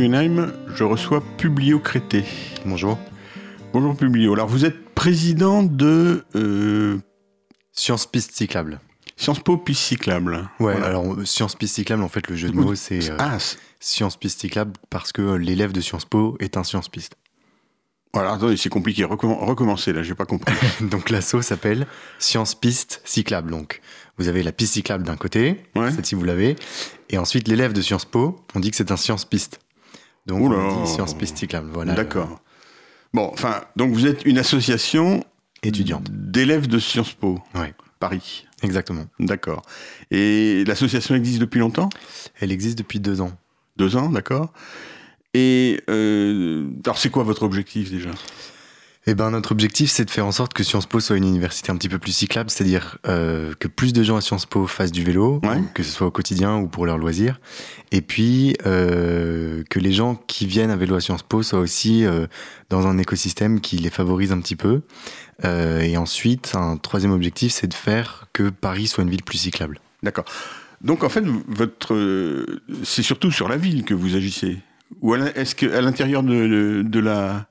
Je reçois Publio Crété. Bonjour. Bonjour Publio. Alors vous êtes président de euh, Sciences Piste Cyclable. Sciences Po Piste Cyclable. Ouais, Voilà. alors euh, Sciences Piste Cyclable, en fait, le jeu de mots, c'est euh, Ah, Sciences Piste Cyclable parce que euh, l'élève de Sciences Po est un Sciences Piste. voilà, attendez, c'est compliqué. Recomm- recommencez là, j'ai pas compris. Donc l'assaut s'appelle Sciences Piste Cyclable. Donc vous avez la piste cyclable d'un côté, Ouais. celle-ci vous l'avez, et ensuite l'élève de Sciences Po, on dit que c'est un Sciences Piste. Donc Oula. on dit Sciences. Voilà. D'accord. Bon, enfin, donc vous êtes une association Étudiante. d'élèves de Sciences Po, Ouais, Paris. exactement. D'accord. Et l'association existe depuis longtemps? Elle existe depuis deux ans. Deux ans, d'accord. Et euh, alors, c'est quoi votre objectif déjà? Eh ben, notre objectif, c'est de faire en sorte que Sciences Po soit une université un petit peu plus cyclable, c'est-à-dire euh, que plus de gens à Sciences Po fassent du vélo, Ouais. que ce soit au quotidien ou pour leurs loisirs, et puis euh, que les gens qui viennent à vélo à Sciences Po soient aussi euh, dans un écosystème qui les favorise un petit peu. Euh, et ensuite, un troisième objectif, c'est de faire que Paris soit une ville plus cyclable. D'accord. Donc en fait, votre, c'est surtout sur la ville que vous agissez. Ou est-ce qu'à l'intérieur de, de, de la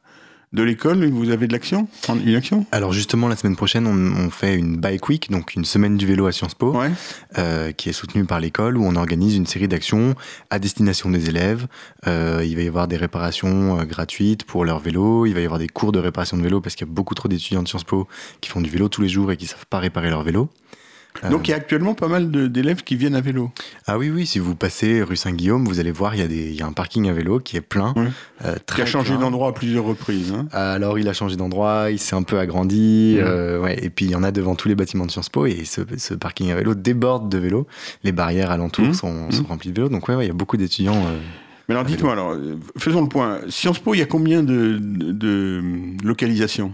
de l'école, vous avez de l'action Une action? Alors justement, la semaine prochaine, on, on fait une Bike Week, donc une semaine du vélo à Sciences Po. Ouais. euh, qui est soutenu par l'école, où on organise une série d'actions à destination des élèves. Euh, il va y avoir des réparations euh, gratuites pour leur vélo, il va y avoir des cours de réparation de vélo, parce qu'il y a beaucoup trop d'étudiants de Sciences Po qui font du vélo tous les jours et qui savent pas réparer leur vélo. Euh, Donc il y a actuellement pas mal d'élèves qui viennent à vélo. ah oui, oui, si vous passez rue Saint-Guillaume, vous allez voir, il y, a des- il y a un parking à vélo qui est plein. Ouais. euh, Qui a changé d'endroit à plusieurs reprises. hein. Alors, il a changé d'endroit, il s'est un peu agrandi, euh, ouais, et puis il y en a devant tous les bâtiments de Sciences Po, et ce, ce parking à vélo déborde de vélos. Les barrières alentours Mhm. sont, sont remplies de vélos, donc ouais, ouais, il y a beaucoup d'étudiants. euh, Mais alors dites-moi, alors, faisons le point. Sciences Po, il y a combien de, de, de localisations?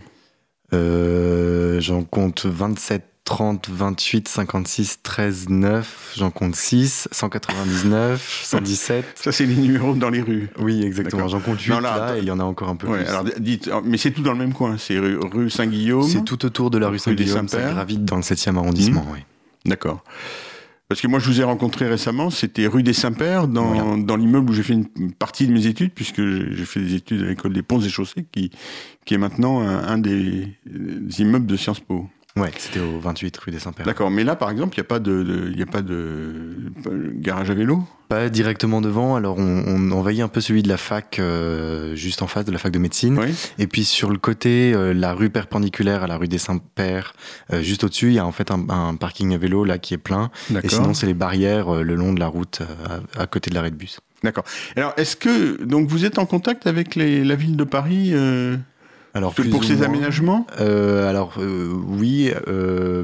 J'en compte 27, 30, 28, 56, 13, 9. J'en compte 6, 199, 117. Ça, c'est les numéros dans les rues. Oui, exactement. J'en compte 8 Non, là, et il y en a encore un peu Ouais, plus. alors dites, mais c'est tout dans le même coin. C'est rue, rue Saint-Guillaume. C'est tout autour de la rue Saint-Guillaume, ça gravite dans le 7e arrondissement. oui. D'accord. Parce que moi, je vous ai rencontré récemment, c'était rue des Saints-Pères, dans, dans l'immeuble où j'ai fait une partie de mes études, puisque j'ai j'ai fait des études à l'école des Ponts et Chaussées, qui, qui est maintenant un, un des, des immeubles de Sciences Po. Ouais, c'était au 28 rue des Saints-Pères. D'accord. Mais là, par exemple, il n'y a pas de, de- y a pas de, garage à vélo? Pas directement devant, alors on, on envahit un peu celui de la fac, euh, juste en face de la fac de médecine. Oui. Et puis sur le côté, euh, la rue perpendiculaire à la rue des Saints-Pères, euh, juste au-dessus, il y a en fait un, un parking à vélo là qui est plein. Et sinon, c'est les barrières le long de la route à, à côté de l'arrêt de bus. D'accord. Alors, est-ce que donc vous êtes en contact avec les- la ville de Paris euh, Alors, pour plus ces moins. aménagements Euh, Alors euh, oui, euh,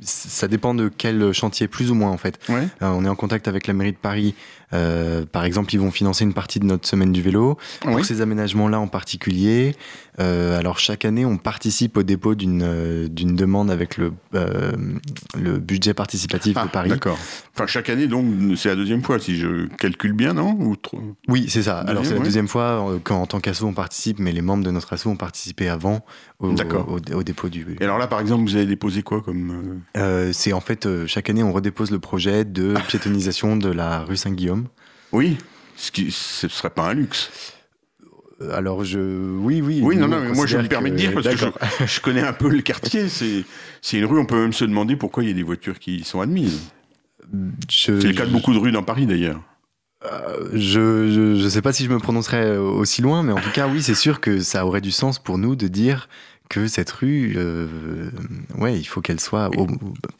ça dépend de quel chantier, plus ou moins en fait. Ouais. On est en contact avec la mairie de Paris. Euh, par exemple, ils vont financer une partie de notre semaine du vélo. Pour ces aménagements-là en particulier, euh, alors chaque année, on participe au dépôt d'une euh, d'une demande avec le, le budget participatif Ah, de Paris. D'accord. Enfin, chaque année, donc, c'est la deuxième fois, si je calcule bien, non Ou trop Oui, c'est ça. Alors c'est la ouais. deuxième fois qu'en tant qu'asso on participe, mais les membres de notre asso ont participé avant au, D'accord. au, au dépôt du. Et alors là, par exemple, vous avez déposé quoi comme c'est en fait chaque année on redépose le projet de piétonisation de la rue Saint-Guillaume. Oui, ce qui ce serait pas un luxe. Alors je, oui, oui. Oui, non, non, on mais moi je me permets de dire parce que je, je connais un peu le quartier. C'est c'est une rue, on peut même se demander pourquoi il y a des voitures qui y sont admises. Je, C'est le cas de beaucoup de rues dans Paris d'ailleurs. Euh, je, je, je sais pas si je me prononcerai aussi loin, mais en tout cas, oui, c'est sûr que ça aurait du sens pour nous de dire que cette rue, euh, ouais, il faut qu'elle soit au-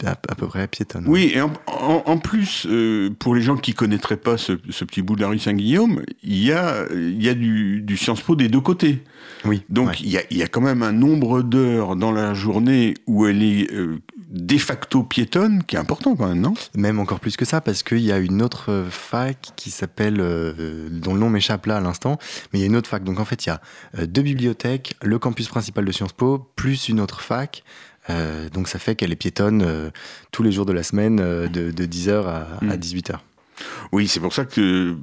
à, à peu près piétonne. Oui, et en, en- en plus, euh, pour les gens qui connaîtraient pas ce, ce petit bout de la rue Saint-Guillaume, il y a, il y a du, du Sciences Po des deux côtés. oui. Donc ouais. il y, a, il y a quand même un nombre d'heures dans la journée où elle est euh, de facto piétonne qui est important quand même, non? Même encore plus que ça, parce qu'il y a une autre euh, fac qui s'appelle, euh, dont le nom m'échappe là à l'instant, mais il y a une autre fac. Donc en fait, il y a euh, deux bibliothèques, le campus principal de Sciences Po, plus une autre fac. Euh, donc ça fait qu'elle est piétonne euh, tous les jours de la semaine, de, de 10h à, à 18h. Oui, c'est pour ça que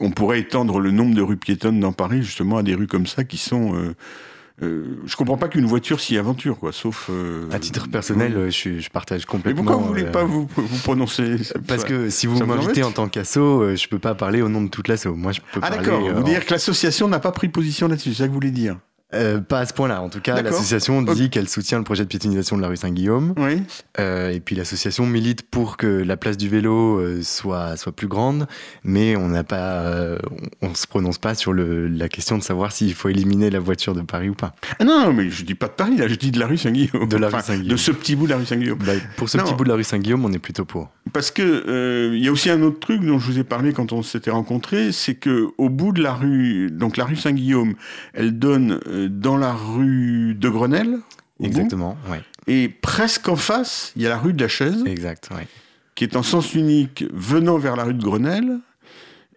on pourrait étendre le nombre de rues piétonnes dans Paris justement à des rues comme ça qui sont euh, je comprends pas qu'une voiture s'y aventure, quoi, sauf. euh, À titre personnel, euh, je, je partage Mais complètement. pourquoi vous voulez euh, pas vous, vous prononcer Parce que si vous m'invitez en tant qu'asso, je peux pas parler au nom de toute l'asso. Moi, je peux Ah parler. d'accord, vous en- dire que l'association n'a pas pris position là-dessus, c'est ça que vous voulez dire Euh, pas à ce point-là. En tout cas, l'association dit qu'elle soutient le projet de piétonisation de la rue Saint-Guillaume. Oui. Euh, et puis l'association milite pour que la place du vélo euh, soit, soit plus grande, mais on n'a pas, on, se prononce pas sur le, la question de savoir s'il faut éliminer la voiture de Paris ou pas. Ah non, mais je dis pas de Paris, là, je dis de la rue Saint-Guillaume. De la rue Saint-Guillaume. De ce petit bout de la rue Saint-Guillaume. Bah, pour ce Non. petit bout de la rue Saint-Guillaume, on est plutôt pour. Parce que il y a aussi un autre truc dont je vous ai parlé quand on s'était rencontrés, c'est que au bout de la rue, donc la rue Saint-Guillaume, elle donne euh, dans la rue de Grenelle, Exactement, et presque en face, il y a la rue de la Chaise, Exact, ouais. qui est en sens unique venant vers la rue de Grenelle.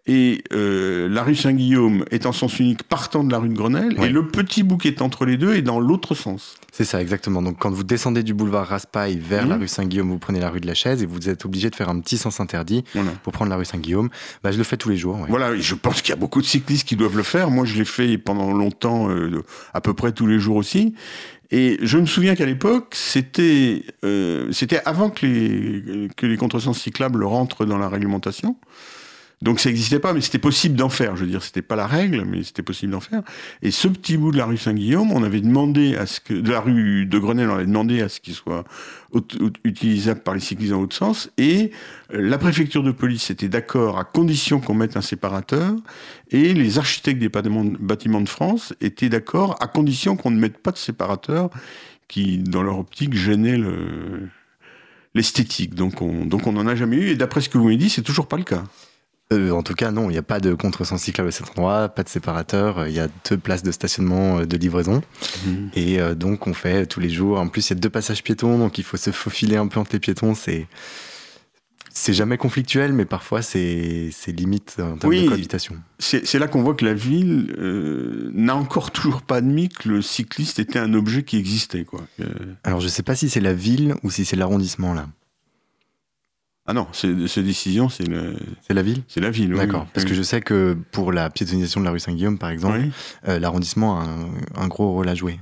Et euh, la rue Saint-Guillaume est en sens unique partant de la rue de Grenelle, et le petit bout qui est entre les deux est dans l'autre sens. C'est ça, exactement. Donc, quand vous descendez du boulevard Raspail vers la rue Saint-Guillaume, vous prenez la rue de la Chaise et vous êtes obligé de faire un petit sens interdit Voilà. pour prendre la rue Saint-Guillaume. Bah, je le fais tous les jours. ouais. Voilà, je pense qu'il y a beaucoup de cyclistes qui doivent le faire. Moi, je l'ai fait pendant longtemps, euh, à peu près tous les jours aussi. Et je me souviens qu'à l'époque, c'était euh, c'était avant que les, que les contresens cyclables rentrent dans la réglementation. Donc ça n'existait pas, mais c'était possible d'en faire. Je veux dire, c'était pas la règle, mais c'était possible d'en faire. Et ce petit bout de la rue Saint-Guillaume, on avait demandé à ce que de la rue de Grenelle, on avait demandé à ce qu'il soit ut- ut- utilisable par les cyclistes en haut sens. Et euh, la préfecture de police était d'accord à condition qu'on mette un séparateur. Et les architectes des bâtiments de France étaient d'accord à condition qu'on ne mette pas de séparateur qui, dans leur optique, gênait le l'esthétique. Donc on donc on n'en a jamais eu. Et d'après ce que vous m'avez dit, c'est toujours pas le cas. Euh, en tout cas, non, il n'y a pas de contresens cyclable à cet endroit, pas de séparateur. euh, Il y a deux places de stationnement euh, de livraison. Et euh, donc, on fait tous les jours. En plus, il y a deux passages piétons, donc il faut se faufiler un peu entre les piétons. C'est. C'est jamais conflictuel, mais parfois c'est c'est limite en termes Oui. de cohabitation. C'est là qu'on voit que la ville euh, n'a encore toujours pas admis que le cycliste était un objet qui existait. Quoi. Alors je sais pas si c'est la ville ou si c'est l'arrondissement là. Ah non, ces décisions, c'est le- C'est la ville c'est la ville. oui, D'accord. oui. Parce que je sais que pour la piétonisation de la rue Saint-Guillaume, par exemple, Oui. euh, l'arrondissement a un, un gros rôle à jouer.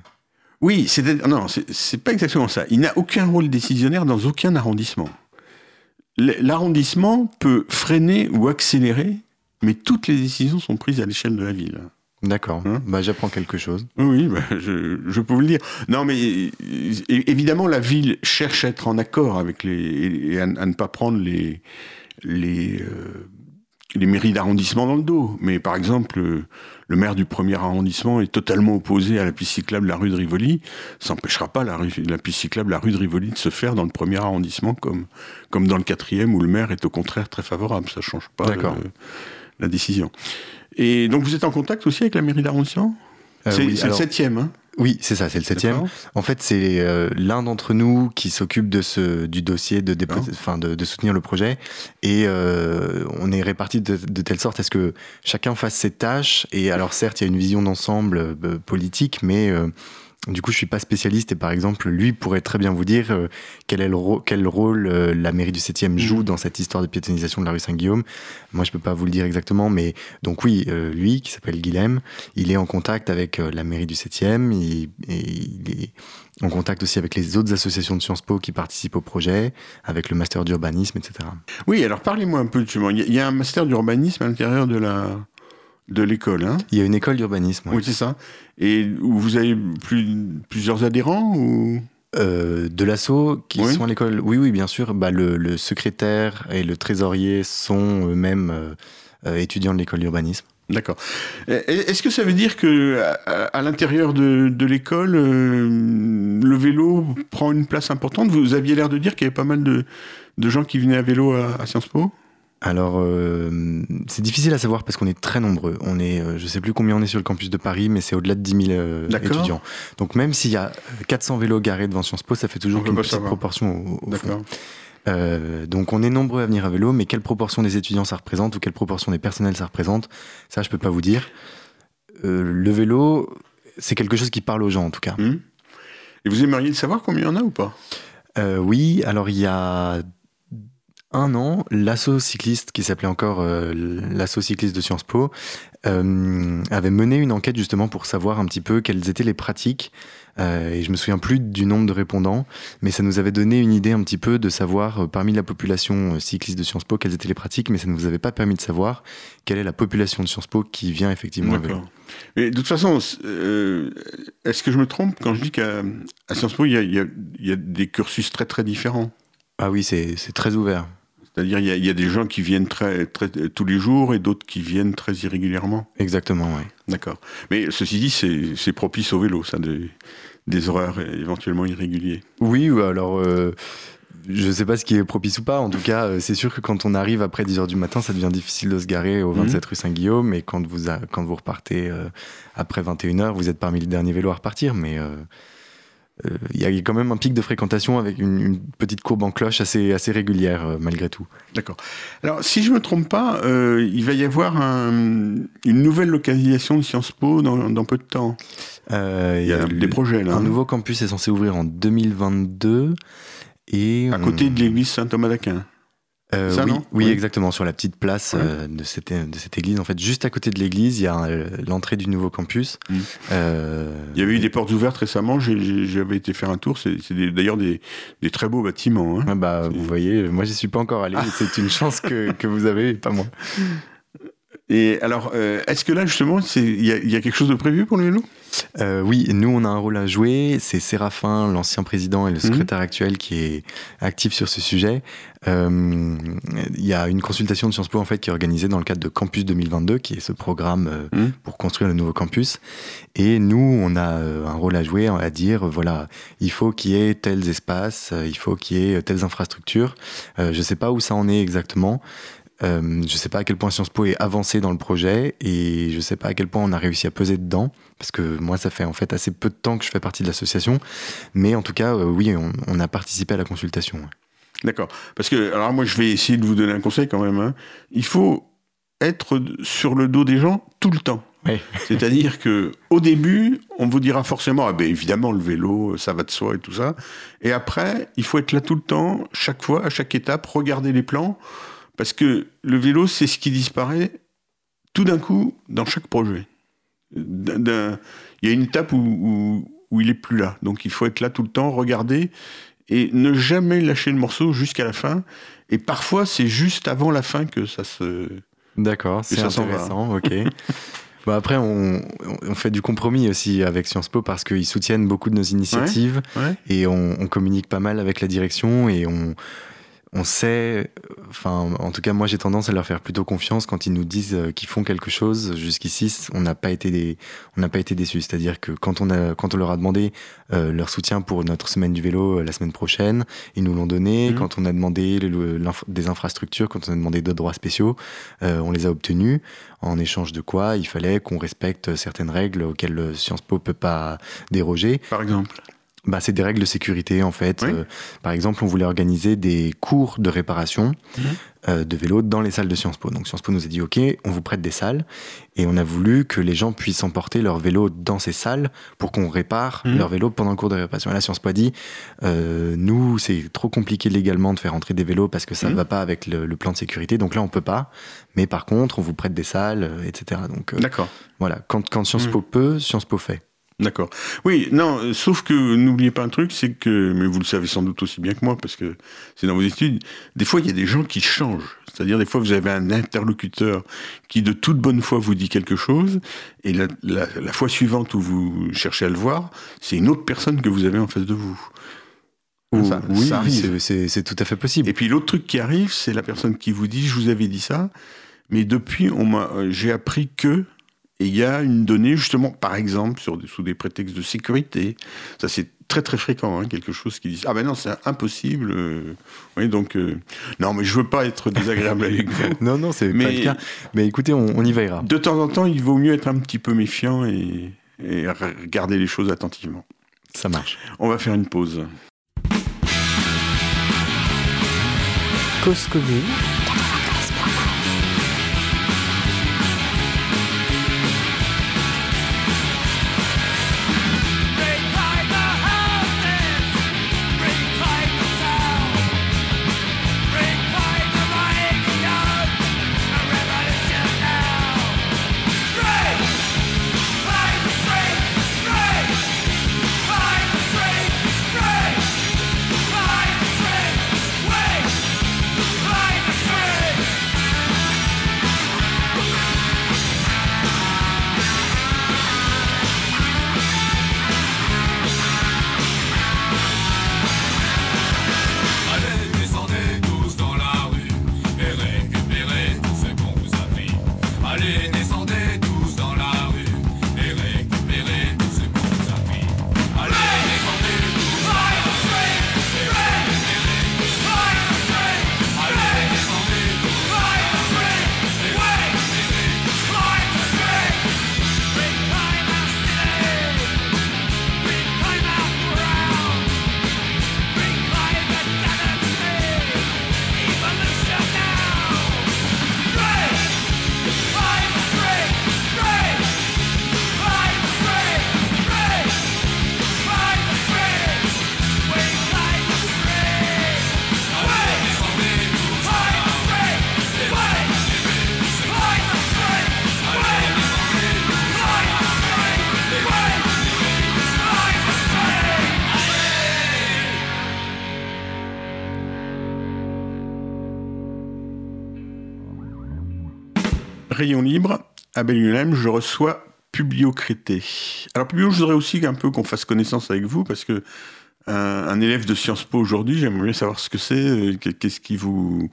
Oui, c'est non, c'est pas exactement ça. Il n'a aucun rôle décisionnaire dans aucun arrondissement. L'arrondissement peut freiner ou accélérer, mais toutes les décisions sont prises à l'échelle de la ville. D'accord. Hein bah, J'apprends quelque chose. Oui, bah, je, je peux vous le dire. Non, mais évidemment, la ville cherche à être en accord avec les et à, à ne pas prendre les les euh, les mairies d'arrondissement dans le dos. Mais par exemple, le maire du premier arrondissement est totalement opposé à la piste cyclable de la rue de Rivoli. Ça n'empêchera pas la, rue- la piste cyclable la rue de Rivoli de se faire dans le premier arrondissement comme comme dans le quatrième où le maire est au contraire très favorable. Ça change pas le- la décision. Et donc vous êtes en contact aussi avec la mairie d'arrondissement Euh, C'est oui, c'est alors- le septième, hein? Oui, c'est ça, c'est le septième. En fait, c'est euh, l'un d'entre nous qui s'occupe de ce du dossier de, dépo- D'accord. enfin, de, de soutenir le projet, et euh, on est répartis de, de telle sorte à ce que chacun fasse ses tâches. Et alors, certes, il y a une vision d'ensemble euh, politique, mais du coup, je suis pas spécialiste. Et par exemple, lui pourrait très bien vous dire euh, quel est le ro- quel rôle euh, la mairie du 7e joue Mhm. dans cette histoire de piétonisation de la rue Saint-Guillaume. Moi, je peux pas vous le dire exactement, mais donc oui, euh, lui qui s'appelle Guilhem, il est en contact avec la mairie du 7e, il, et il est en contact aussi avec les autres associations de Sciences Po qui participent au projet, avec le master d'urbanisme, etc. Oui, alors parlez-moi un peu a- il y, a un master d'urbanisme à l'intérieur de la de l'école, hein Il y a une école d'urbanisme ouais. Oui, c'est ça. Et vous avez plus, plusieurs adhérents ou? Euh, de l'assaut qui Oui. sont à l'école. Oui, oui, bien sûr. Bah, le, le secrétaire et le trésorier sont eux-mêmes euh, euh, étudiants de l'école d'urbanisme. D'accord. Est-ce que ça veut dire que à, à l'intérieur de, de l'école, euh, le vélo prend une place importante? Vous aviez l'air de dire qu'il y avait pas mal de, de gens qui venaient à vélo à, à Sciences Po? Alors, euh, c'est difficile à savoir parce qu'on est très nombreux. On est, euh, je sais plus combien on est sur le campus de Paris, mais c'est au-delà de 10 000 euh, étudiants. Donc, même s'il y a 400 vélos garés devant Sciences Po, ça fait toujours une petite savoir. proportion au, au fond. Donc, on est nombreux à venir à vélo, mais quelle proportion des étudiants ça représente ou quelle proportion des personnels ça représente, ça, je peux pas vous dire. Le vélo, c'est quelque chose qui parle aux gens, en tout cas. Hum. Et vous aimeriez savoir combien il y en a ou pas? Oui, alors il y a un an, l'asso cycliste, qui s'appelait encore euh, l'asso cycliste de Sciences Po, euh, avait mené une enquête justement pour savoir un petit peu quelles étaient les pratiques. Euh, et je me souviens plus du nombre de répondants, mais ça nous avait donné une idée un petit peu de savoir parmi la population cycliste de Sciences Po quelles étaient les pratiques, mais ça ne nous avait pas permis de savoir quelle est la population de Sciences Po qui vient effectivement avec. Mais de toute façon, est-ce que je me trompe quand je dis qu'à Sciences Po, il y, y a, des cursus très très différents? Ah oui, c'est très ouvert. C'est-à-dire il y, y, a des gens qui viennent très, très, tous les jours et d'autres qui viennent très irrégulièrement. Exactement, oui. D'accord. Mais ceci dit, c'est propice au vélo, ça, des, des horaires éventuellement irréguliers. Oui, alors euh, je ne sais pas ce qui est propice ou pas. En tout cas, euh, c'est sûr que quand on arrive après 10h du matin, ça devient difficile de se garer au 27 mhm. rue Saint-Guillaume. Et quand vous, quand vous repartez euh, après 21h, vous êtes parmi les derniers vélos à repartir. Mais il euh, y a quand même un pic de fréquentation avec une, petite courbe en cloche assez, assez régulière euh, malgré tout. D'accord. Alors si je ne me trompe pas, euh, il va y avoir une nouvelle localisation de Sciences Po dans, peu de temps. il y a des projets là. Un hein. nouveau campus est censé ouvrir en 2022. Et à côté de l'église Saint-Thomas d'Aquin. Euh, oui, exactement, sur la petite place euh, de, cette, de cette église. En fait, juste à côté de l'église, il y a euh, l'entrée du nouveau campus. Mm. il y avait eu des portes ouvertes récemment, j'avais été faire un tour. C'est d'ailleurs des, des, très beaux bâtiments. Hein. Ah bah, vous voyez, moi, j'y suis pas encore allé. C'est une chance que, que, vous avez, pas moi. Et alors, est-ce que là, justement, il y, y, a quelque chose de prévu pour le vélo euh, oui, nous on a un rôle à jouer. C'est Séraphin, l'ancien président et le mhm. secrétaire actuel, qui est actif sur ce sujet. Euh, il y a une consultation de Sciences Po en fait qui est organisée dans le cadre de Campus 2022, qui est ce programme euh, mhm. pour construire le nouveau campus. Et nous, on a un rôle à jouer, à dire voilà, il faut qu'il y ait tels espaces, il faut qu'il y ait telles infrastructures. je ne sais pas où ça en est exactement. Euh, je ne sais pas à quel point Sciences Po est avancé dans le projet et je ne sais pas à quel point on a réussi à peser dedans parce que moi ça fait en fait assez peu de temps que je fais partie de l'association, mais en tout cas euh, oui on, a participé à la consultation. D'accord. Parce que alors moi je vais essayer de vous donner un conseil quand même. Hein. Il faut être sur le dos des gens tout le temps. C'est-à-dire que au début, on vous dira forcément, ah ben évidemment le vélo, ça va de soi et tout ça. Et après, il faut être là tout le temps, chaque fois, à chaque étape, regarder les plans. Parce que le vélo, c'est ce qui disparaît tout d'un coup dans chaque projet. Il y a une étape où, il est plus là. Donc il faut être là tout le temps, regarder et ne jamais lâcher le morceau jusqu'à la fin. Et parfois, c'est juste avant la fin que ça se. D'accord, c'est intéressant, ok. après, on, fait du compromis aussi avec Sciences Po parce qu'ils soutiennent beaucoup de nos initiatives et on, on, communique pas mal avec la direction et on, on sait, enfin, en tout cas, moi j'ai tendance à leur faire plutôt confiance quand ils nous disent euh, qu'ils font quelque chose. Jusqu'ici, on n'a pas été des, on n'a pas été déçus. C'est-à-dire que quand on a, quand on leur a demandé euh, leur soutien pour notre semaine du vélo euh, la semaine prochaine, ils nous l'ont donné. Mmh. Quand on a demandé des infrastructures, quand on a demandé d'autres droits spéciaux, on les a obtenus. En échange de quoi, il fallait qu'on respecte certaines règles auxquelles Sciences Po peut pas déroger. Par exemple bah, c'est des règles de sécurité en fait. Euh, par exemple, on voulait organiser des cours de réparation mhm. euh, de vélo dans les salles de Sciences Po. Donc Sciences Po nous a dit OK, on vous prête des salles et on a voulu que les gens puissent emporter leur vélo dans ces salles pour qu'on répare mhm. leur vélo pendant le cours de réparation. Et là, Sciences Po a dit euh, nous, c'est trop compliqué légalement de faire entrer des vélos parce que ça ne mhm. va pas avec le, plan de sécurité. Donc là, on peut pas. Mais par contre, on vous prête des salles, etc. Donc D'accord. Voilà, quand, quand Sciences Po peut, Sciences Po fait. D'accord. Oui, non, sauf que n'oubliez pas un truc, c'est que, mais vous le savez sans doute aussi bien que moi, parce que c'est dans vos études, des fois il y a des gens qui changent. C'est-à-dire des fois vous avez un interlocuteur qui de toute bonne foi vous dit quelque chose, et la, fois suivante où vous cherchez à le voir, c'est une autre personne que vous avez en face de vous. ça, oui, c'est tout à fait possible. Et puis l'autre truc qui arrive, c'est la personne qui vous dit, je vous avais dit ça, mais depuis, j'ai appris que, et il y a une donnée, justement, par exemple, sur sous des prétextes de sécurité. Ça, c'est très, très fréquent, hein, quelque chose qui dit Ah ben non, c'est impossible. Euh. oui, donc. Euh, non, mais je veux pas être désagréable avec vous. non, non, c'est pas le cas. Mais écoutez, on, y veillera. De temps en temps, il vaut mieux être un petit peu méfiant et, et regarder les choses attentivement. Ça marche. On va faire une pause. Cause commune Libre, à Belle je reçois Publio Crété. Alors Publio, je voudrais aussi un peu qu'on fasse connaissance avec vous, parce que un, élève de Sciences Po aujourd'hui, j'aimerais savoir ce que c'est, euh, qu'est-ce qui vous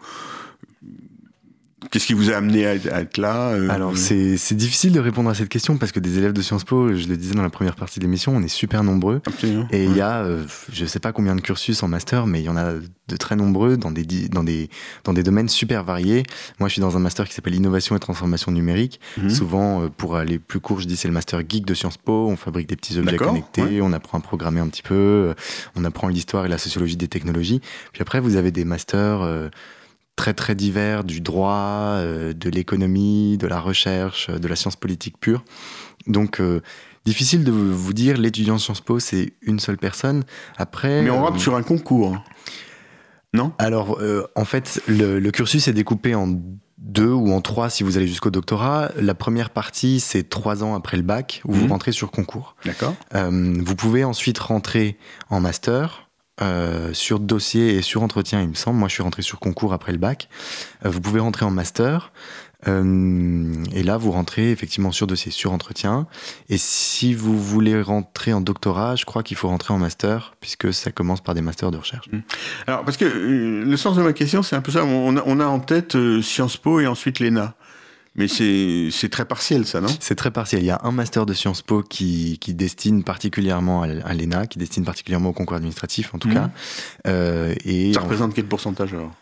Qu'est-ce qui vous a amené à, être là euh, Alors, c'est difficile de répondre à cette question parce que des élèves de Sciences Po, je le disais dans la première partie de l'émission, on est super nombreux. Et il y a, euh, je ne sais pas combien de cursus en master, mais il y en a de très nombreux dans des, dans des, dans des domaines super variés. Moi, je suis dans un master qui s'appelle Innovation et Transformation numérique. Mhm. Souvent, euh, pour aller plus court, je dis c'est le master geek de Sciences Po. On fabrique des petits objets connectés, on apprend à programmer un petit peu, on apprend l'histoire et la sociologie des technologies. Puis après, vous avez des masters très très divers, du droit, euh, de l'économie, de la recherche, de la science politique pure. Donc euh, difficile de vous dire l'étudiant Sciences Po c'est une seule personne. Après. Mais on rentre euh, sur un concours. Hein. Non? Alors en fait le, cursus est découpé en deux ou en trois si vous allez jusqu'au doctorat. La première partie, c'est trois ans après le bac, où vous mhm. rentrez sur concours. D'accord. vous pouvez ensuite rentrer en master, euh, sur dossier et sur entretien, il me semble. Moi, je suis rentré sur concours après le bac. Euh, vous pouvez rentrer en master. Euh, et là, vous rentrez effectivement sur dossier, sur entretien. Et si vous voulez rentrer en doctorat, je crois qu'il faut rentrer en master, puisque ça commence par des masters de recherche. Mmh. Alors, parce que le sens de ma question, c'est un peu ça. On a, on a en tête Sciences Po et ensuite l'ENA. Mais c'est très partiel, ça, non? C'est très partiel. Il y a un master de Sciences Po qui, qui destine particulièrement à, l'ENA, qui destine particulièrement au concours administratif, en tout mhm. cas. Euh, et ça représente quel pourcentage alors?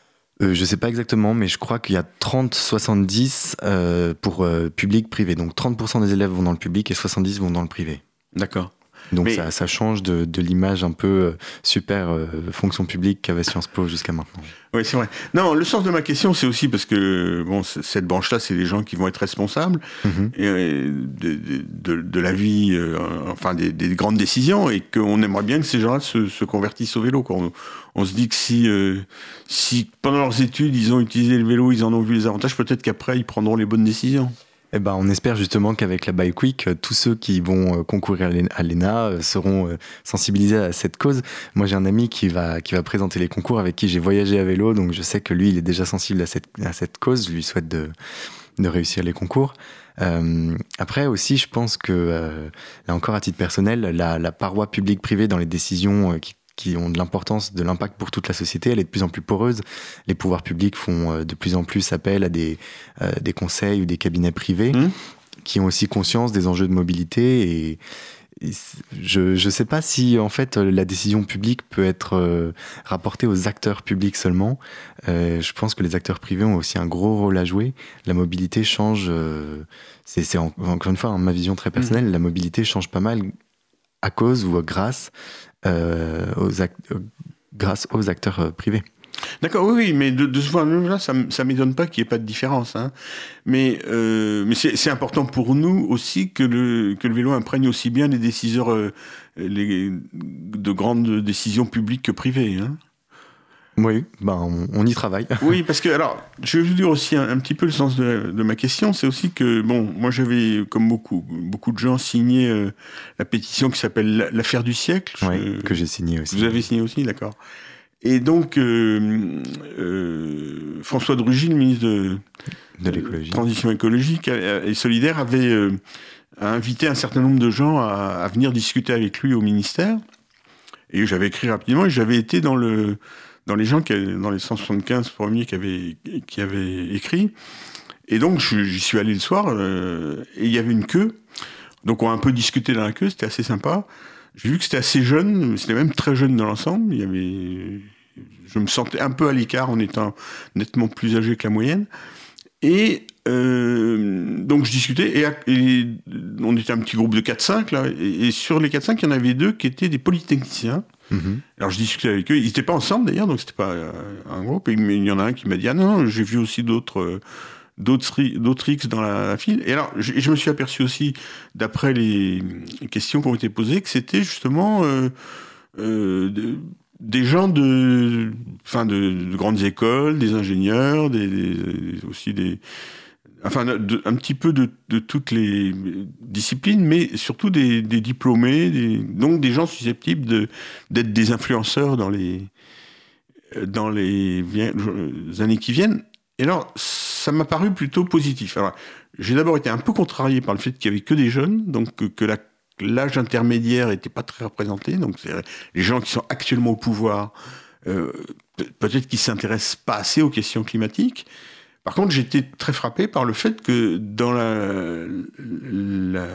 Euh, je ne sais pas exactement, mais je crois qu'il y a 30-70 euh, pour public privé. Donc 30% des élèves vont dans le public et 70 vont dans le privé. D'accord. Donc ça, ça, change de, de l'image un peu euh, super euh, fonction publique qu'avait Sciences Po jusqu'à maintenant. Oui, c'est vrai. Non, le sens de ma question, c'est aussi parce que bon, cette branche-là, c'est les gens qui vont être responsables mhm. et, de, de, de, la vie, euh, enfin des, des, grandes décisions, et qu'on aimerait bien que ces gens-là se, se, convertissent au vélo. On, on, se dit que si, si pendant leurs études, ils ont utilisé le vélo, ils en ont vu les avantages, peut-être qu'après, ils prendront les bonnes décisions. Eh ben, on espère justement qu'avec la Bike Week, euh, tous ceux qui vont euh, concourir à l'ENA euh, seront sensibilisés à cette cause. Moi, j'ai un ami qui va, qui va présenter les concours avec qui j'ai voyagé à vélo, donc je sais que lui, il est déjà sensible à cette, à cette cause. Je lui souhaite de, de réussir les concours. Après aussi, je pense que, là encore à titre personnel, la, la paroi publique-privée dans les décisions qui qui ont de l'importance, de l'impact pour toute la société, elle est de plus en plus poreuse. Les pouvoirs publics font euh, de plus en plus appel à des, euh, des conseils ou des cabinets privés mmh. qui ont aussi conscience des enjeux de mobilité et, je ne sais pas si en fait la décision publique peut être euh, rapportée aux acteurs publics seulement. je pense que les acteurs privés ont aussi un gros rôle à jouer. La mobilité change. c'est encore une fois hein, ma vision très personnelle. Mmh. La mobilité change pas mal à cause ou grâce euh, aux euh, grâce aux acteurs euh, privés. D'accord, oui, oui, mais de, ce point de vue-là, ça ne m'étonne pas qu'il n'y ait pas de différence. Hein. Mais, mais c'est important pour nous aussi que le, que le vélo imprègne aussi bien les décideurs les, de grandes décisions publiques que privées. Hein. Oui, ben on, y travaille. oui, parce que, alors, je vais vous dire aussi un, petit peu le sens de, ma question. C'est aussi que, bon, moi j'avais, comme beaucoup, beaucoup de gens, signé euh, la pétition qui s'appelle L'affaire du siècle. Oui, que j'ai signé aussi. Vous avez signé aussi, d'accord. Et donc, euh, euh, François Drugy, le ministre de, de l'écologie, transition écologique et solidaire, avait invité un certain nombre de gens à, à venir discuter avec lui au ministère. Et j'avais écrit rapidement et j'avais été dans le dans les gens, qui, dans les 175 premiers qui avaient, qui avaient écrit. Et donc, j'y suis allé le soir, euh, et il y avait une queue. Donc, on a un peu discuté dans la queue, c'était assez sympa. J'ai vu que c'était assez jeune, c'était même très jeune dans l'ensemble. Il y avait, je me sentais un peu à l'écart en étant nettement plus âgé que la moyenne. Et euh, donc je discutais, et, on était un petit groupe de 4-5 là, et, et, sur les 4-5, il y en avait deux qui étaient des polytechniciens. Mhm. Alors je discutais avec eux, ils n'étaient pas ensemble d'ailleurs, donc c'était pas euh, un groupe. Et il y en a un qui m'a dit ah non, j'ai vu aussi d'autres euh, d'autres X dans la, file. Et alors je, je, me suis aperçu aussi, d'après les questions qui ont été posées, que c'était justement euh, des gens de, enfin de, grandes écoles, des ingénieurs, des aussi des enfin un petit peu de, toutes les disciplines, mais surtout des, diplômés, donc des gens susceptibles d'être des influenceurs dans les, années qui viennent. Et alors, ça m'a paru plutôt positif. J'ai d'abord été un peu contrarié par le fait qu'il y avait que des jeunes, donc que, l'âge intermédiaire n'était pas très représenté. Donc les gens qui sont actuellement au pouvoir, euh, peut-être qu'ils s'intéressent pas assez aux questions climatiques. Par contre, j'étais très frappé par le fait que dans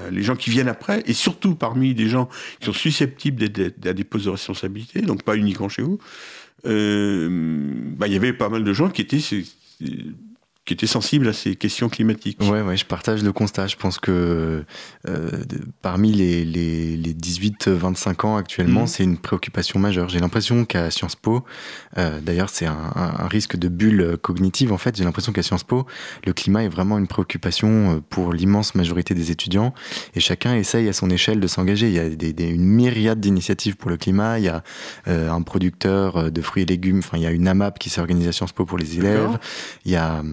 les gens qui viennent après, et surtout parmi des gens qui sont susceptibles d'être à des postes de responsabilité, donc pas uniquement chez vous, euh, bah, il y avait pas mal de gens qui étaient qui était sensible à ces questions climatiques. Ouais, ouais, je partage le constat. Je pense que euh, parmi les, les, les 18-25 ans actuellement, mhm. c'est une préoccupation majeure. J'ai l'impression qu'à Sciences Po, euh, d'ailleurs, c'est un, un, risque de bulle cognitive. En fait, j'ai l'impression qu'à Sciences Po, le climat est vraiment une préoccupation euh, pour l'immense majorité des étudiants et chacun essaye à son échelle de s'engager. Il y a des, des, une myriade d'initiatives pour le climat. Il y a euh, un producteur de fruits et légumes. Enfin, il y a une AMAP qui s'est organisée à Sciences Po pour les élèves. Il y a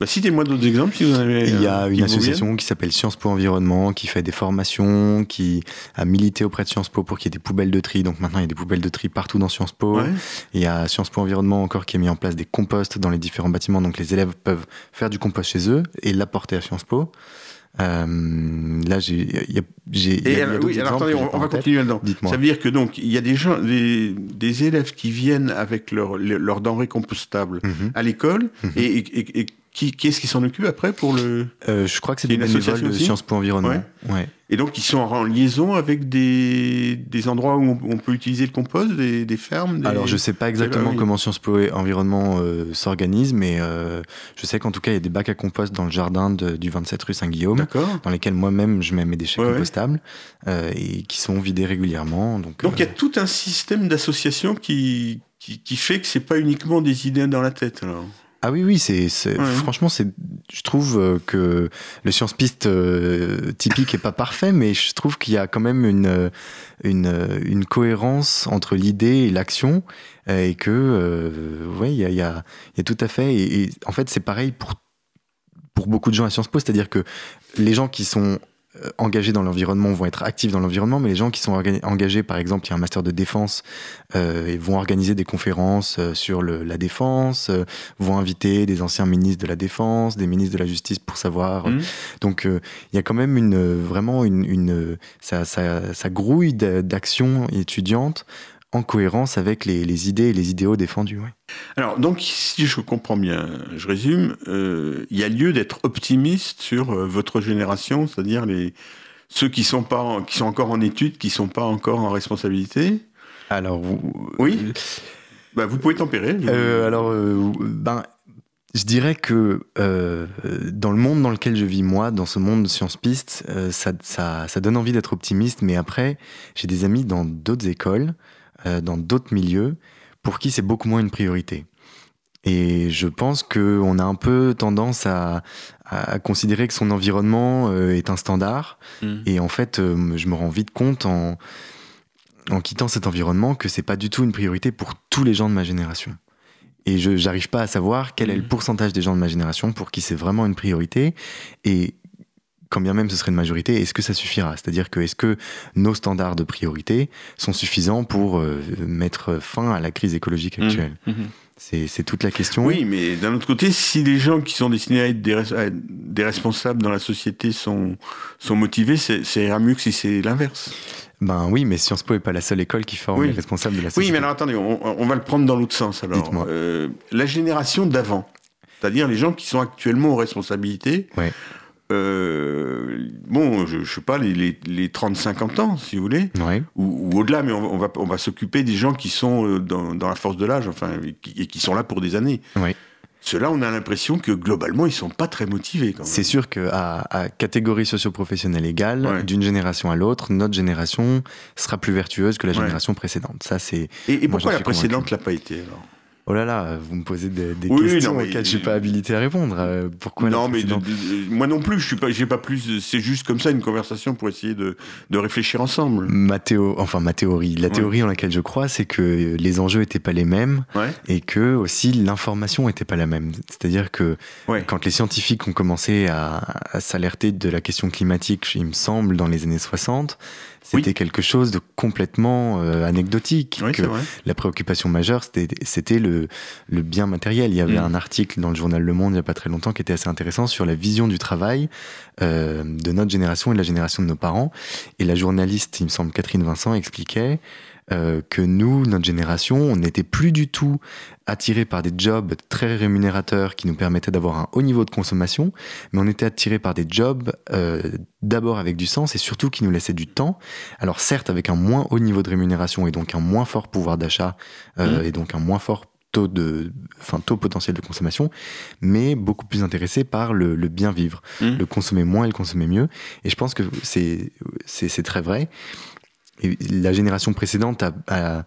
bah, Citez-moi d'autres exemples si vous en avez. Il y a euh, une association qui s'appelle Sciences Po Environnement, qui fait des formations, qui a milité auprès de Sciences Po pour qu'il y ait des poubelles de tri. Donc maintenant, il y a des poubelles de tri partout dans Sciences Po. Il y a Sciences Po Environnement encore qui a mis en place des composts dans les différents bâtiments. Donc les élèves peuvent faire du compost chez eux et l'apporter à Sciences Po. Euh, là, j'ai. oui, alors attendez, on, va continuer là-dedans. Ça veut dire que donc il y a des gens, des, des élèves qui viennent avec leurs leur denrées compostables mhm. à l'école mhm. et, et, et, qui, qui est-ce qui s'en occupe après pour le euh, Je crois que c'est des bénévoles de Sciences Po Environnement. Ouais. Et donc ils sont en liaison avec des, des endroits où on, peut utiliser le compost, des, des fermes. Alors je sais pas exactement comment Sciences Po Environnement euh, s'organise, mais euh, je sais qu'en tout cas il y a des bacs à compost dans le jardin de, du 27 rue Saint-Guillaume, dans lesquels moi-même je mets mes déchets compostables euh, et qui sont vidés régulièrement. Donc donc il y a tout un système d'association qui, qui, qui fait que c'est pas uniquement des idées dans la tête alors. Ah oui, oui, c'est, franchement, c'est, je trouve euh, que le science piste euh, typique est pas parfait, mais je trouve qu'il y a quand même une, une, une cohérence entre l'idée et l'action, et que, euh, ouais, il y a, y, a, y a, tout à fait. Et, en fait, c'est pareil pour pour beaucoup de gens à Sciences Po, c'est-à-dire que les gens qui sont euh, engagés dans l'environnement vont être actifs dans l'environnement, mais les gens qui sont engagés, par exemple, il y a un master de défense, euh, vont organiser des conférences euh, sur le, la défense, euh, vont inviter des anciens ministres de la défense, des ministres de la justice pour savoir. Mmh. Donc, il y a quand même une vraiment une, une ça, ça, ça grouille d'actions étudiantes en cohérence avec les, les, idées et les idéaux défendus. Ouais. Alors, donc, si je comprends bien, je résume, euh, il y a lieu d'être optimiste sur euh, votre génération, c'est-à-dire les ceux qui sont pas, qui sont encore en études, qui sont pas encore en responsabilité? Alors, vous, oui. Bah, vous pouvez tempérer. Euh, alors, ben. Je dirais que dans le monde dans lequel je vis moi, dans ce monde de sciences pistes, ça, ça, ça, donne envie d'être optimiste. Mais après, j'ai des amis dans d'autres écoles euh, dans d'autres milieux pour qui c'est beaucoup moins une priorité. Et je pense qu'on a un peu tendance à, à, considérer que son environnement euh, est un standard. Mm. Et en fait, euh, je me rends vite compte en, en quittant cet environnement que c'est pas du tout une priorité pour tous les gens de ma génération. Et je n'arrive pas à savoir quel est le mm. pourcentage des gens de ma génération pour qui c'est vraiment une priorité. Et quand bien même ce serait une majorité, est-ce que ça suffira? C'est-à-dire que est-ce que nos standards de priorité sont suffisants pour euh, mettre fin à la crise écologique mmh. actuelle? Mmh. C'est toute la question. Oui, mais d'un autre côté, si les gens qui sont destinés à être des, responsables dans la société sont, sont motivés, c'est mieux que si c'est l'inverse. Ben oui, mais Sciences Po n'est pas la seule école qui forme les responsables de la société. Oui, mais alors attendez, on, va le prendre dans l'autre sens. Alors, euh, la génération d'avant, c'est-à-dire les gens qui sont actuellement aux responsabilités, ouais. Euh, bon, je, je sais pas, les, les, les 30-50 ans, si vous voulez, ou, au-delà, mais on, va, on va s'occuper des gens qui sont euh, dans, dans la force de l'âge, enfin, et qui, qui, sont là pour des années. Ceux-là, on a l'impression que globalement, ils sont pas très motivés. C'est sûr qu'à à catégorie socio-professionnelle égale, d'une génération à l'autre, notre génération sera plus vertueuse que la génération précédente. Ça, c'est. Et, et pourquoi la précédente l'a pas été alors? Oh là là, vous me posez des, questions auxquelles je suis pas habilité à répondre. Euh, pourquoi Non, mais moi non plus, je suis pas, j'ai pas plus. C'est juste comme ça une conversation pour essayer de, de réfléchir ensemble. Ma théo, enfin ma théorie, la théorie en laquelle je crois, c'est que les enjeux étaient pas les mêmes et que aussi l'information était pas la même. C'est-à-dire que quand les scientifiques ont commencé à, à s'alerter de la question climatique, il me semble, dans les années 60, c'était quelque chose de complètement euh, anecdotique. Oui, que la préoccupation majeure, c'était le bien matériel. Il y avait Mm. un article dans le journal Le Monde il n'y a pas très longtemps qui était assez intéressant sur la vision du travail euh, de notre génération et de la génération de nos parents. Et la journaliste, il me semble, Catherine Vincent, expliquait euh, que nous, notre génération, on n'était plus du tout attirés par des jobs très rémunérateurs qui nous permettaient d'avoir un haut niveau de consommation, mais on était attirés par des jobs euh, d'abord avec du sens et surtout qui nous laissaient du temps. Alors certes avec un moins haut niveau de rémunération et donc un moins fort pouvoir d'achat euh, Mhm. et donc un moins fort taux de, enfin taux potentiel de consommation, mais beaucoup plus intéressés par le, le bien vivre, Mhm. le consommer moins et le consommer mieux. Et je pense que c'est c'est très vrai. Et la génération précédente a, a-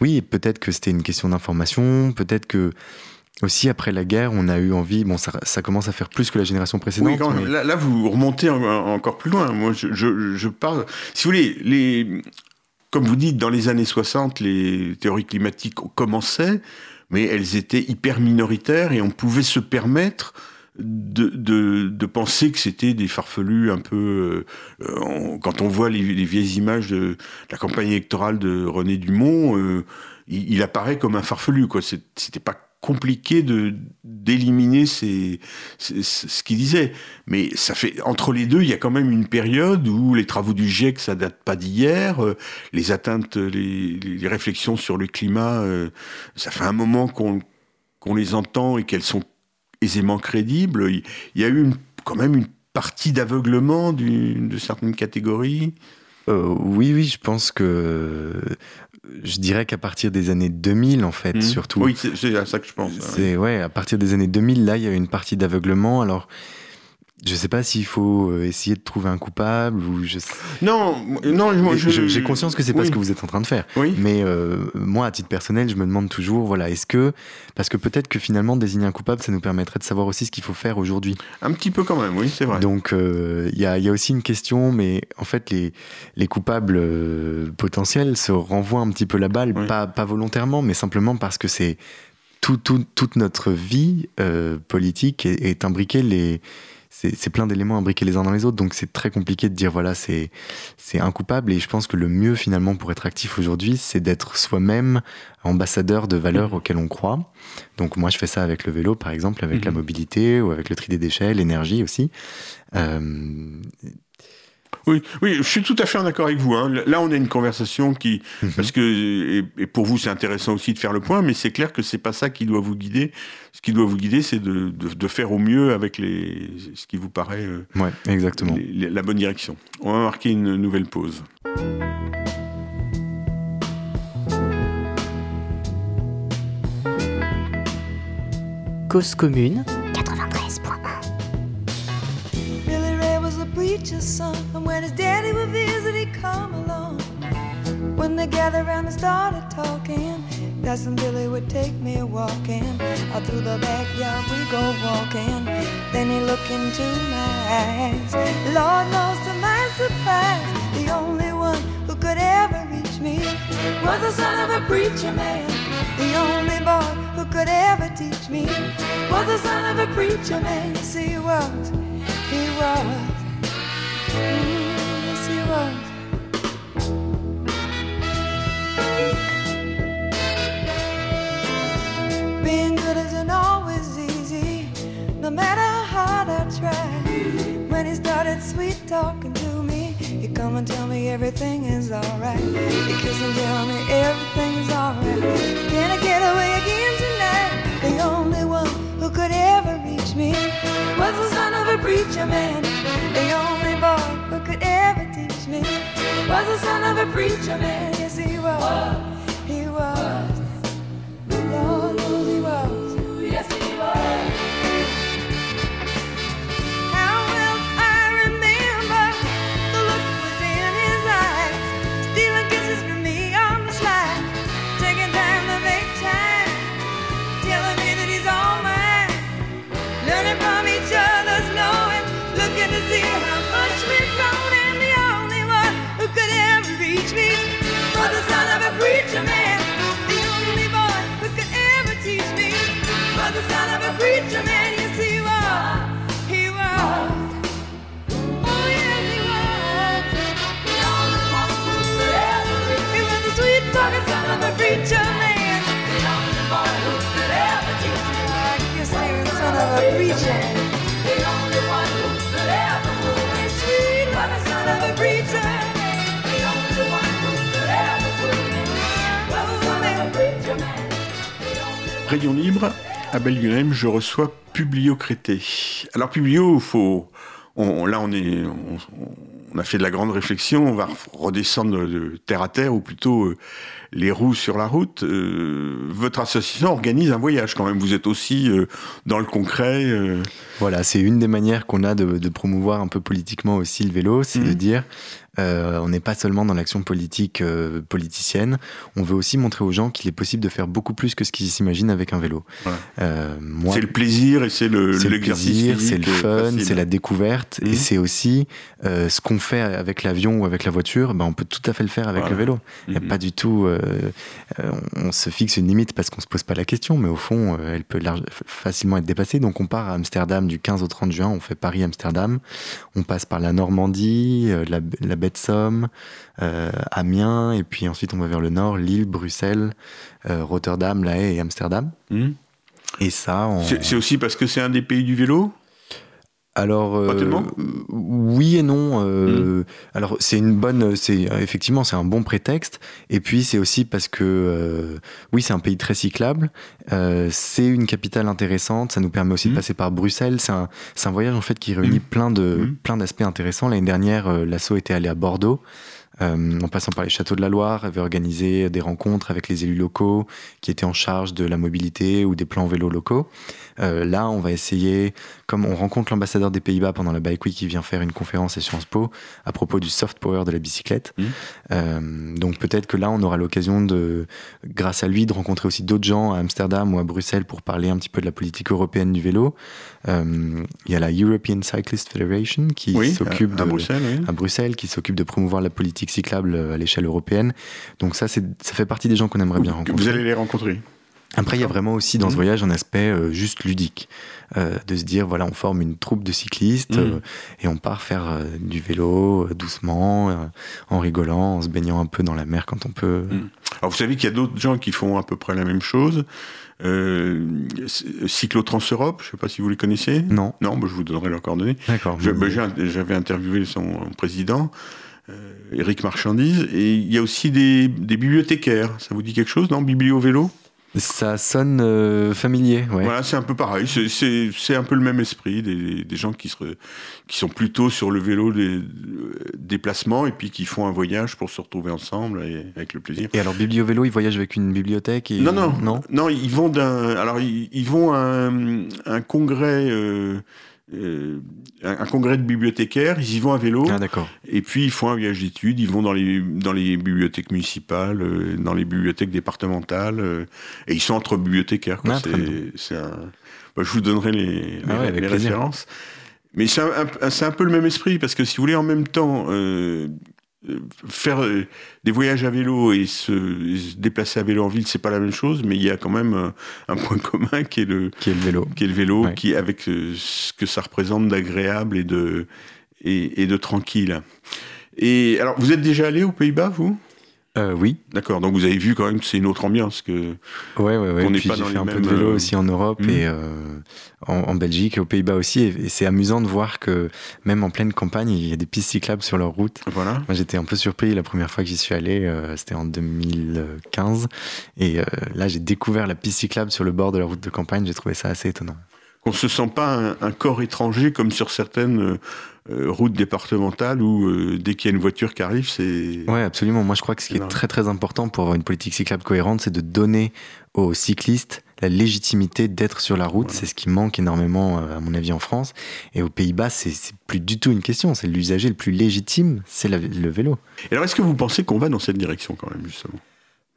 oui, peut-être que c'était une question d'information, peut-être que aussi après la guerre, on a eu envie. Bon, ça, ça commence à faire plus que la génération précédente. Oui, quand même. mais- Là, là, vous remontez en- encore plus loin. Moi, je, je, je parle. Si vous voulez, les, comme vous dites, dans les années 60, les théories climatiques commençaient, mais elles étaient hyper minoritaires et on pouvait se permettre de, de, penser que c'était des farfelus un peu. euh, on- quand on voit les, les vieilles images de la campagne électorale de René Dumont, euh, il, apparaît comme un farfelu. Quoi. C'était pas compliqué de d'éliminer ce qu'il disait. Mais ça fait entre les deux, il y a quand même une période où les travaux du GIEC, ça date pas d'hier. euh, les atteintes, les, réflexions sur le climat, euh, ça fait un moment qu'on qu'on les entend et qu'elles sont aisément crédibles. Il y a eu une- quand même une partie d'aveuglement de certaines catégories. Euh, oui, oui, je pense que je dirais qu'à partir des années 2000, en fait, Mhm. surtout. Oui, c'est à ça que je pense. ouais. C'est ouais, à partir des années 2000, là, il y a eu une partie d'aveuglement. Alors, je sais pas s'il faut euh, essayer de trouver un coupable ou je. Non, non, J'ai conscience que c'est pas oui. ce que vous êtes en train de faire. Oui. Mais euh, moi, à titre personnel, je me demande toujours, voilà, est-ce que parce que peut-être que finalement désigner un coupable, ça nous permettrait de savoir aussi ce qu'il faut faire aujourd'hui. Un petit peu quand même, oui, c'est vrai. Donc euh, il y, a, il y a aussi une question, mais en fait les, les coupables euh, potentiels se renvoient un petit peu la balle, Oui. pas, pas volontairement, mais simplement parce que c'est tout, tout- toute notre vie politique est, est imbriquée les c'est plein d'éléments imbriqués les uns dans les autres, donc c'est très compliqué de dire voilà c'est c'est un coupable et je pense que le mieux finalement pour être actif aujourd'hui c'est d'être soi-même ambassadeur de valeurs Mhm. auxquelles on croit. Donc moi je fais ça avec le vélo par exemple, avec la Mhm. mobilité ou avec le tri des déchets, l'énergie aussi. Euh, Oui, oui, je suis tout à fait en accord avec vous. hein. Là, on a une conversation qui, Mhm. parce que et, et pour vous, c'est intéressant aussi de faire le point, mais c'est clair que c'est pas ça qui doit vous guider. Ce qui doit vous guider, c'est de, de, de faire au mieux avec les, ce qui vous paraît euh, ouais, exactement. les- les- la bonne direction. On va marquer une nouvelle pause. Cause commune, preacher's son, and when his daddy would visit, he'd come along. When they gathered around and started talking, Cousin Billy would take me walking. Out through the backyard we go walking. Then he looked into my eyes. Lord knows to my surprise, the only one who could ever reach me was the son of a preacher man. The only boy who could ever teach me was the son of a preacher man. Yes, he was. He was. Sweet talking to me, You come and tell me everything is alright. He kiss and tell me everything's alright. Can I get away again tonight? The only one who could ever reach me was the son of a preacher man. The only boy who could ever teach me was the son of a preacher man. Yes, he was. Preacher. Rayon libre, à Belguenem, je reçois Publio Crété. Alors Publio, faut, on, là on est, on, a fait de la grande réflexion, on va redescendre de terre à terre, ou plutôt euh, les roues sur la route. Euh, votre association organise un voyage quand même. Vous êtes aussi euh, dans le concret. euh. Voilà, c'est une des manières qu'on a de, de promouvoir un peu politiquement aussi le vélo, c'est de Mhm. dire on n'est pas seulement dans l'action politique politicienne, on veut aussi montrer aux gens qu'il est possible de faire beaucoup plus que ce qu'ils s'imaginent avec un vélo. C'est le plaisir et c'est le- c'est le l'exercice c'est le fun, c'est la découverte, Mhm. et c'est aussi ce qu'on fait avec l'avion ou avec la voiture, ben, on peut tout à fait le faire avec Voilà. le vélo. Il n'y a Mhm. pas du tout. Euh, on, on se fixe une limite parce qu'on se pose pas la question, mais au fond, euh, elle peut large- facilement être dépassée. Donc on part à Amsterdam du 15 au 30 juin, on fait Paris-Amsterdam, on passe par la Normandie, euh, la, la baie de Somme, Amiens, et puis ensuite on va vers le nord, Lille, Bruxelles, Rotterdam, La Haye et Amsterdam. Mhm. Et ça, on... C'est aussi parce que c'est un des pays du vélo? Alors, euh, oui et non. euh, Alors, c'est une bonne, c'est effectivement, c'est un bon prétexte. Et puis, c'est aussi parce que, euh, oui, c'est un pays très cyclable. euh, c'est une capitale intéressante. Ça nous permet aussi de passer par Bruxelles. C'est un, c'est un voyage en fait qui réunit Mhm. plein de, plein d'aspects intéressants. L'année dernière, euh, l'assaut était allé à Bordeaux. Euh, en passant par les châteaux de la Loire, avait organisé des rencontres avec les élus locaux qui étaient en charge de la mobilité ou des plans vélo locaux. Euh, là, on va essayer, comme on rencontre l'ambassadeur des Pays-Bas pendant la Bike Week qui vient faire une conférence à Sciences Po à propos du soft power de la bicyclette. Mhm. Euh, donc peut-être que là, on aura l'occasion de, grâce à lui, de rencontrer aussi d'autres gens à Amsterdam ou à Bruxelles pour parler un petit peu de la politique européenne du vélo. Euh, Il y a la European Cyclist Federation qui Oui, s'occupe à, de Bruxelles. oui. à Bruxelles qui s'occupe de promouvoir la politique cyclable à l'échelle européenne. Donc ça, c'est, ça fait partie des gens qu'on aimerait bien rencontrer. Vous allez les rencontrer. Après, il y a vraiment aussi dans ce Mhm. voyage un aspect euh, juste ludique, euh, de se dire voilà, on forme une troupe de cyclistes Mhm. euh, et on part faire euh, du vélo euh, doucement, euh, en rigolant, en se baignant un peu dans la mer quand on peut. Mhm. Alors vous savez qu'il y a d'autres gens qui font à peu près la même chose. Euh, Cyclotrans Europe, je ne sais pas si vous les connaissez. Non, Non, bah, je vous donnerai leurs coordonnées. d'accord. Bah, J'avais interviewé son président, Eric Marchandise, et il y a aussi des, des bibliothécaires. Ça vous dit quelque chose, non? Biblio vélo Ça sonne euh, familier, ouais. Voilà, c'est un peu pareil. C'est- C'est c'est un peu le même esprit, des, des gens qui, se, qui sont plutôt sur le vélo des euh, déplacements et puis qui font un voyage pour se retrouver ensemble et, avec le plaisir. Et alors, Biblio Vélo, ils voyagent avec une bibliothèque et... Non, non, non? non, ils vont d'un. Alors, ils, ils vont à un, un congrès. euh, euh, un, congrès de bibliothécaires, ils y vont à vélo, Ah, et puis ils font un voyage d'études, ils vont dans les, dans les bibliothèques municipales, euh, dans les bibliothèques départementales, euh, et ils sont entre bibliothécaires. quoi. Ah, un... bah, je vous donnerai les, les, Ah ouais, les références. Mais c'est un, un- c'est un peu le même esprit, parce que si vous voulez, en même temps, faire euh, des voyages à vélo et se, et se déplacer à vélo en ville, c'est pas la même chose, mais il y a quand même euh, un point commun qui est le, Qui est le vélo. qui est le vélo, Ouais. qui avec euh, ce que ça représente d'agréable et de et, et de tranquille. Et alors, vous êtes déjà allé aux Pays-Bas, vous? Euh, oui, D'accord. Donc vous avez vu quand même que c'est une autre ambiance que. Ouais, ouais, ouais. Qu'on n'est pas dans fait les un peu de vélo euh, aussi en Europe Mhm. et euh, en, en Belgique et aux Pays-Bas aussi. Et, et c'est amusant de voir que même en pleine campagne, il y a des pistes cyclables sur leur route. Voilà. Moi, j'étais un peu surpris la première fois que j'y suis allé. euh, C'était en 2015. Et euh, là, j'ai découvert la piste cyclable sur le bord de la route de campagne. J'ai trouvé ça assez étonnant. Qu'on se sent pas un, un corps étranger comme sur certaines euh, routes départementales où euh, dès qu'il y a une voiture qui arrive, c'est. Ouais, absolument. Moi, je crois que ce qui est très très important pour avoir une politique cyclable cohérente, c'est de donner aux cyclistes la légitimité d'être sur la route. Voilà. C'est ce qui manque énormément, euh, à mon avis, en France. Et aux Pays-Bas, c'est plus du tout une question. C'est l'usager le plus légitime, c'est le vélo. Et alors, est-ce que vous pensez qu'on va dans cette direction quand même justement?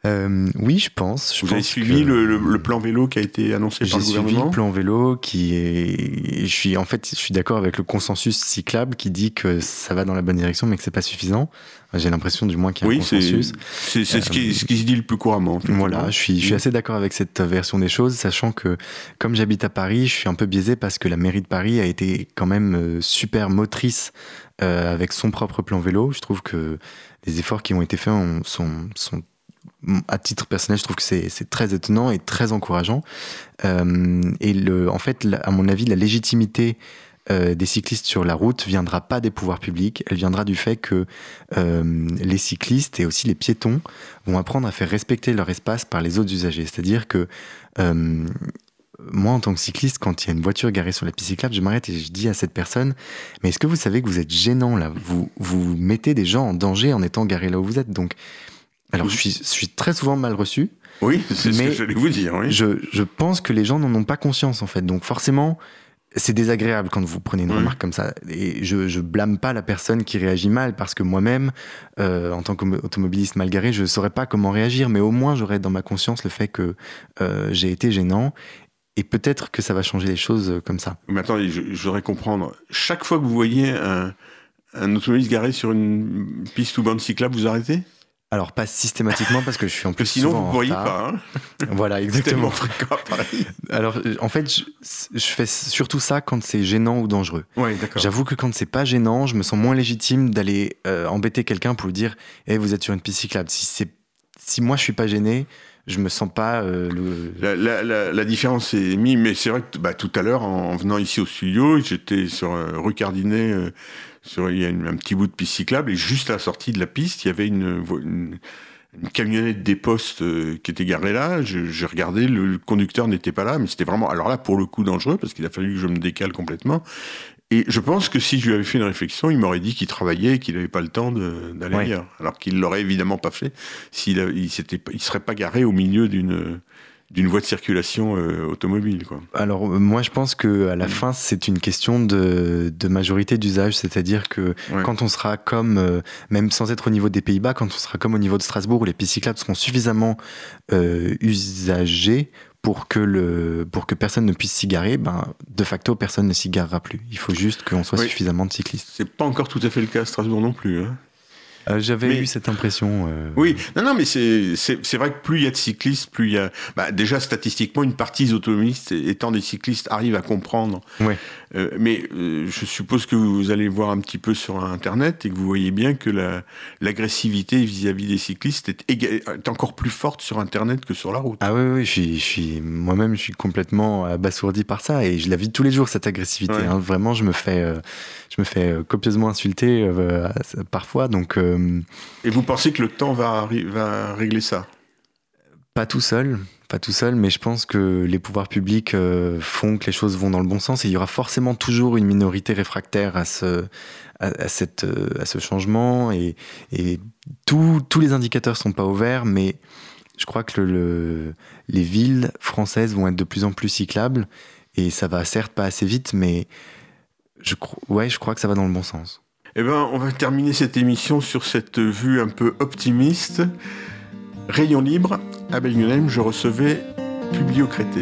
Euh, oui, je pense. Je Vous avez suivi que- le, le- le plan vélo qui a été annoncé par J'ai le suivi gouvernement le plan vélo qui est. Je suis en fait, je suis d'accord avec le consensus cyclable qui dit que ça va dans la bonne direction, mais que c'est pas suffisant. J'ai l'impression, du moins, qu'il y a Oui, un consensus. c'est- c'est ce, qui, ce qui se dit le plus couramment. Voilà, je suis, je suis assez d'accord avec cette version des choses, sachant que comme j'habite à Paris, je suis un peu biaisé parce que la mairie de Paris a été quand même euh, super motrice euh, avec son propre plan vélo. Je trouve que les efforts qui ont été faits ont- sont, sont à titre personnel, je trouve que c'est très étonnant et très encourageant. Euh, et le, en fait, à mon avis, la légitimité euh, des cyclistes sur la route viendra pas des pouvoirs publics, elle viendra du fait que euh, les cyclistes et aussi les piétons vont apprendre à faire respecter leur espace par les autres usagers. C'est-à-dire que moi, en tant que cycliste, quand il y a une voiture garée sur la piste cyclable, je m'arrête et je dis à cette personne Mais est-ce que vous savez que vous êtes gênant là? Vous, vous mettez des gens en danger en étant garé là où vous êtes. Donc, alors, je suis, je suis très souvent mal reçu. Oui, c'est ce que j'allais vous dire. Oui. Je, je pense que les gens n'en ont pas conscience en fait. Donc, forcément, c'est désagréable quand vous prenez une remarque comme ça. Et je, je blâme pas la personne qui réagit mal parce que moi-même, euh, en tant qu'automobiliste mal garé, je ne saurais pas comment réagir, mais au moins j'aurais dans ma conscience le fait que euh, j'ai été gênant. Et peut-être que ça va changer les choses euh, comme ça. Mais attendez, voudrais comprendre. Chaque fois que vous voyez un, un automobiliste garé sur une piste ou bande cyclable, vous arrêtez? Alors pas systématiquement parce que je suis en plus sinon souvent vous pourriez retard. pas. Hein Voilà, exactement. Fréquent. Alors en fait, je, je fais surtout ça quand c'est gênant ou dangereux. Oui, d'accord. J'avoue que quand c'est pas gênant, je me sens moins légitime d'aller euh, embêter quelqu'un pour lui dire Eh, vous êtes sur une piste cyclable. Si, c'est- si moi je suis pas gêné, je me sens pas euh, le. La, différence est mise, mais c'est vrai que bah, tout à l'heure, en, en venant ici au studio, j'étais sur euh, rue Cardinet, euh, sur, il y a un petit bout de piste cyclable, et juste à la sortie de la piste, il y avait une, camionnette des postes euh, qui était garée là. J'ai regardé, le conducteur n'était pas là, mais c'était vraiment, alors là, pour le coup, dangereux, parce qu'il a fallu que je me décale complètement. Et je pense que si je lui avais fait une réflexion, il m'aurait dit qu'il travaillait et qu'il n'avait pas le temps d'aller Ouais. ailleurs. Alors qu'il l'aurait évidemment pas fait s'il a- il serait pas garé au milieu d'une d'une voie de circulation euh, automobile. Quoi. Alors euh, moi je pense que à la Mm. fin c'est une question de, de majorité d'usage, c'est-à-dire que Ouais. quand on sera comme, euh, même sans être au niveau des Pays-Bas, quand on sera comme au niveau de Strasbourg où les pistes cyclables seront suffisamment usagées pour que, le, pour que personne ne puisse s'y garer, ben, de facto personne ne s'y garera plus. Il faut juste qu'on soit Oui. suffisamment de cyclistes. C'est pas encore tout à fait le cas à Strasbourg non plus. Hein. Euh, J'avais eu cette impression. euh, Oui, non, non, mais c'est vrai que plus il y a de cyclistes, plus il y a. Bah, déjà statistiquement, une partie des automobilistes étant des cyclistes arrivent à comprendre. Ouais. Euh, mais euh, je suppose que vous allez voir un petit peu sur Internet et que vous voyez bien que la- l'agressivité vis-à-vis des cyclistes est, encore plus forte sur Internet que sur la route. Ah oui, oui, je suis, moi-même, je suis complètement abasourdi par ça et je la vis tous les jours cette agressivité. Ouais. hein. Vraiment, je me fais, euh, je me fais copieusement insulter parfois, donc Et vous pensez que le temps va régler ça? pas tout seul, pas tout seul, mais je pense que les pouvoirs publics euh, font que les choses vont dans le bon sens il y aura forcément toujours une minorité réfractaire à ce, à, cette, euh, à ce changement et, et tous- les indicateurs sont pas au vert, mais je crois que le, le- les villes françaises vont être de plus en plus cyclables et ça va certes pas assez vite, mais je, ouais, je crois que ça va dans le bon sens. Eh ben, on va terminer cette émission sur cette vue un peu optimiste. Rayon libre, à Bellingham, je recevais Publio Crété.